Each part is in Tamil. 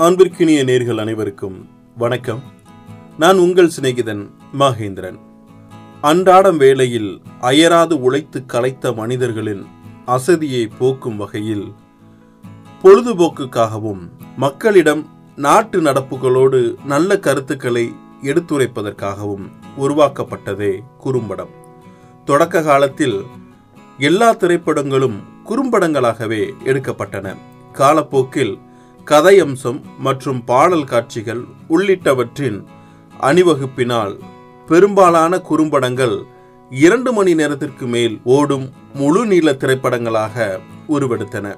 அன்பிற்கினிய நேர்கள் அனைவருக்கும் வணக்கம். நான் உங்கள் சிநேகிதன் மகேந்திரன். அன்றாடம் வேளையில் அயராது உழைத்து கலைத்த மனிதர்களின் அசதியை போக்கும் வகையில் பொழுதுபோக்குக்காகவும் மக்களிடம் நாட்டு நடப்புகளோடு நல்ல கருத்துக்களை எடுத்துரைப்பதற்காகவும் உருவாக்கப்பட்டதே குறும்படம். தொடக்க காலத்தில் எல்லா திரைப்படங்களும் குறும்படங்களாகவே எடுக்கப்பட்டன. காலப்போக்கில் கதையம்சம் மற்றும் பாடல் காட்சிகள் உள்ளிட்டவற்றின் அணிவகுப்பினால் பெரும்பாலான குறும்படங்கள் இரண்டு மணி நேரத்திற்கு மேல் ஓடும் முழு நீள திரைப்படங்களாக உருவெடுத்தன.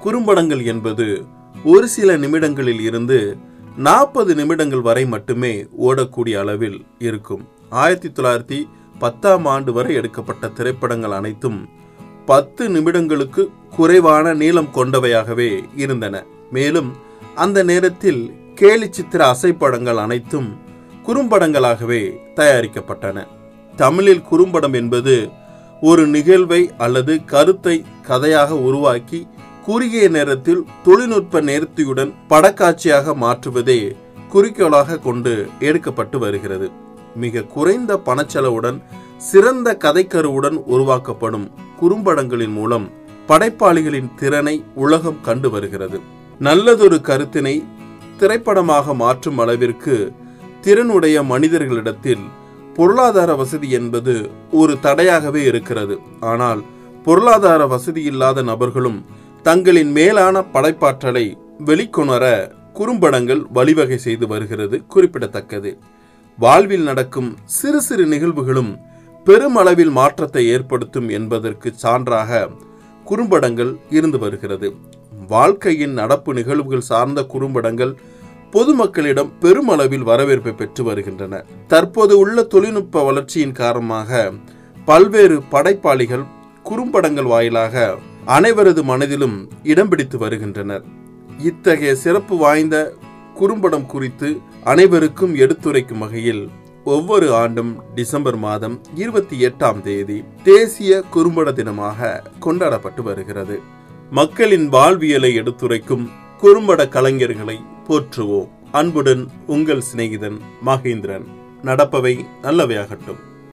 குறும்படங்கள் என்பது ஒரு சில நிமிடங்களில் இருந்து நாற்பது நிமிடங்கள் வரை மட்டுமே ஓடக்கூடிய அளவில் இருக்கும். ஆயிரத்தி தொள்ளாயிரத்தி பத்தாம் ஆண்டு வரை எடுக்கப்பட்ட திரைப்படங்கள் அனைத்தும் பத்து நிமிடங்களுக்கு குறைவான நீளம் கொண்டவையாகவே இருந்தன. மேலும் அந்த நேரத்தில் கேலி சித்திர அசைப்படங்கள் அனைத்தும் குறும்படங்களாகவே தயாரிக்கப்பட்டன. தமிழில் குறும்படம் என்பது ஒரு நிகழ்வை அல்லது கருத்தை கதையாக உருவாக்கி குறுகிய நேரத்தில் தொழில்நுட்ப நேர்த்தியுடன் படக்காட்சியாக மாற்றுவதே குறிக்கோளாக கொண்டு எடுக்கப்பட்டு வருகிறது. மிக குறைந்த பணச்செலவுடன் சிறந்த கதைக்கருவுடன் உருவாக்கப்படும் குறும்படங்களின் மூலம் படைப்பாளிகளின் திறனை உலகம் கண்டு வருகிறது. நல்லதொரு கருத்தினை திரைப்படமாக மாற்றும் அளவிற்கு திறனுடைய மனிதர்களிடத்தில் பொருளாதார வசதி என்பது ஒரு தடையாகவே இருக்கிறது. ஆனால் பொருளாதார வசதி இல்லாத நபர்களும் தங்களின் மேலான படைப்பாற்றலை வெளிக்கொணர குறும்படங்கள் வழிவகை செய்து வருகிறது குறிப்பிடத்தக்கது. வாழ்வில் நடக்கும் சிறு சிறு நிகழ்வுகளும் பெருமளவில் மாற்றத்தை ஏற்படுத்தும் என்பதற்கு சான்றாக குறும்படங்கள் இருந்து வருகிறது. வாழ்க்கையின் நடப்பு நிகழ்வுகள் சார்ந்த குறும்படங்கள் பொதுமக்களிடம் பெருமளவில் வரவேற்பை பெற்று வருகின்றன. தற்போது உள்ள தொழில்நுட்ப வளர்ச்சியின் காரணமாக பல்வேறு படைப்பாளிகள் குறும்படங்கள் வாயிலாக அனைவரது மனதிலும் இடம் பிடித்து வருகின்றனர். இத்தகைய சிறப்பு வாய்ந்த குறும்படம் குறித்து அனைவருக்கும் எடுத்துரைக்கும் வகையில் ஒவ்வொரு ஆண்டும் டிசம்பர் மாதம் இருபத்தி எட்டாம் தேதி தேசிய குறும்பட தினமாக கொண்டாடப்பட்டு வருகிறது. மக்களின் வாழ்வியலை எடுத்துரைக்கும் குறும்பட கலைஞர்களை போற்றுவோம். அன்புடன் உங்கள் சிநேகிதன் மகேந்திரன். நடப்பவை நல்லவையாகட்டும்.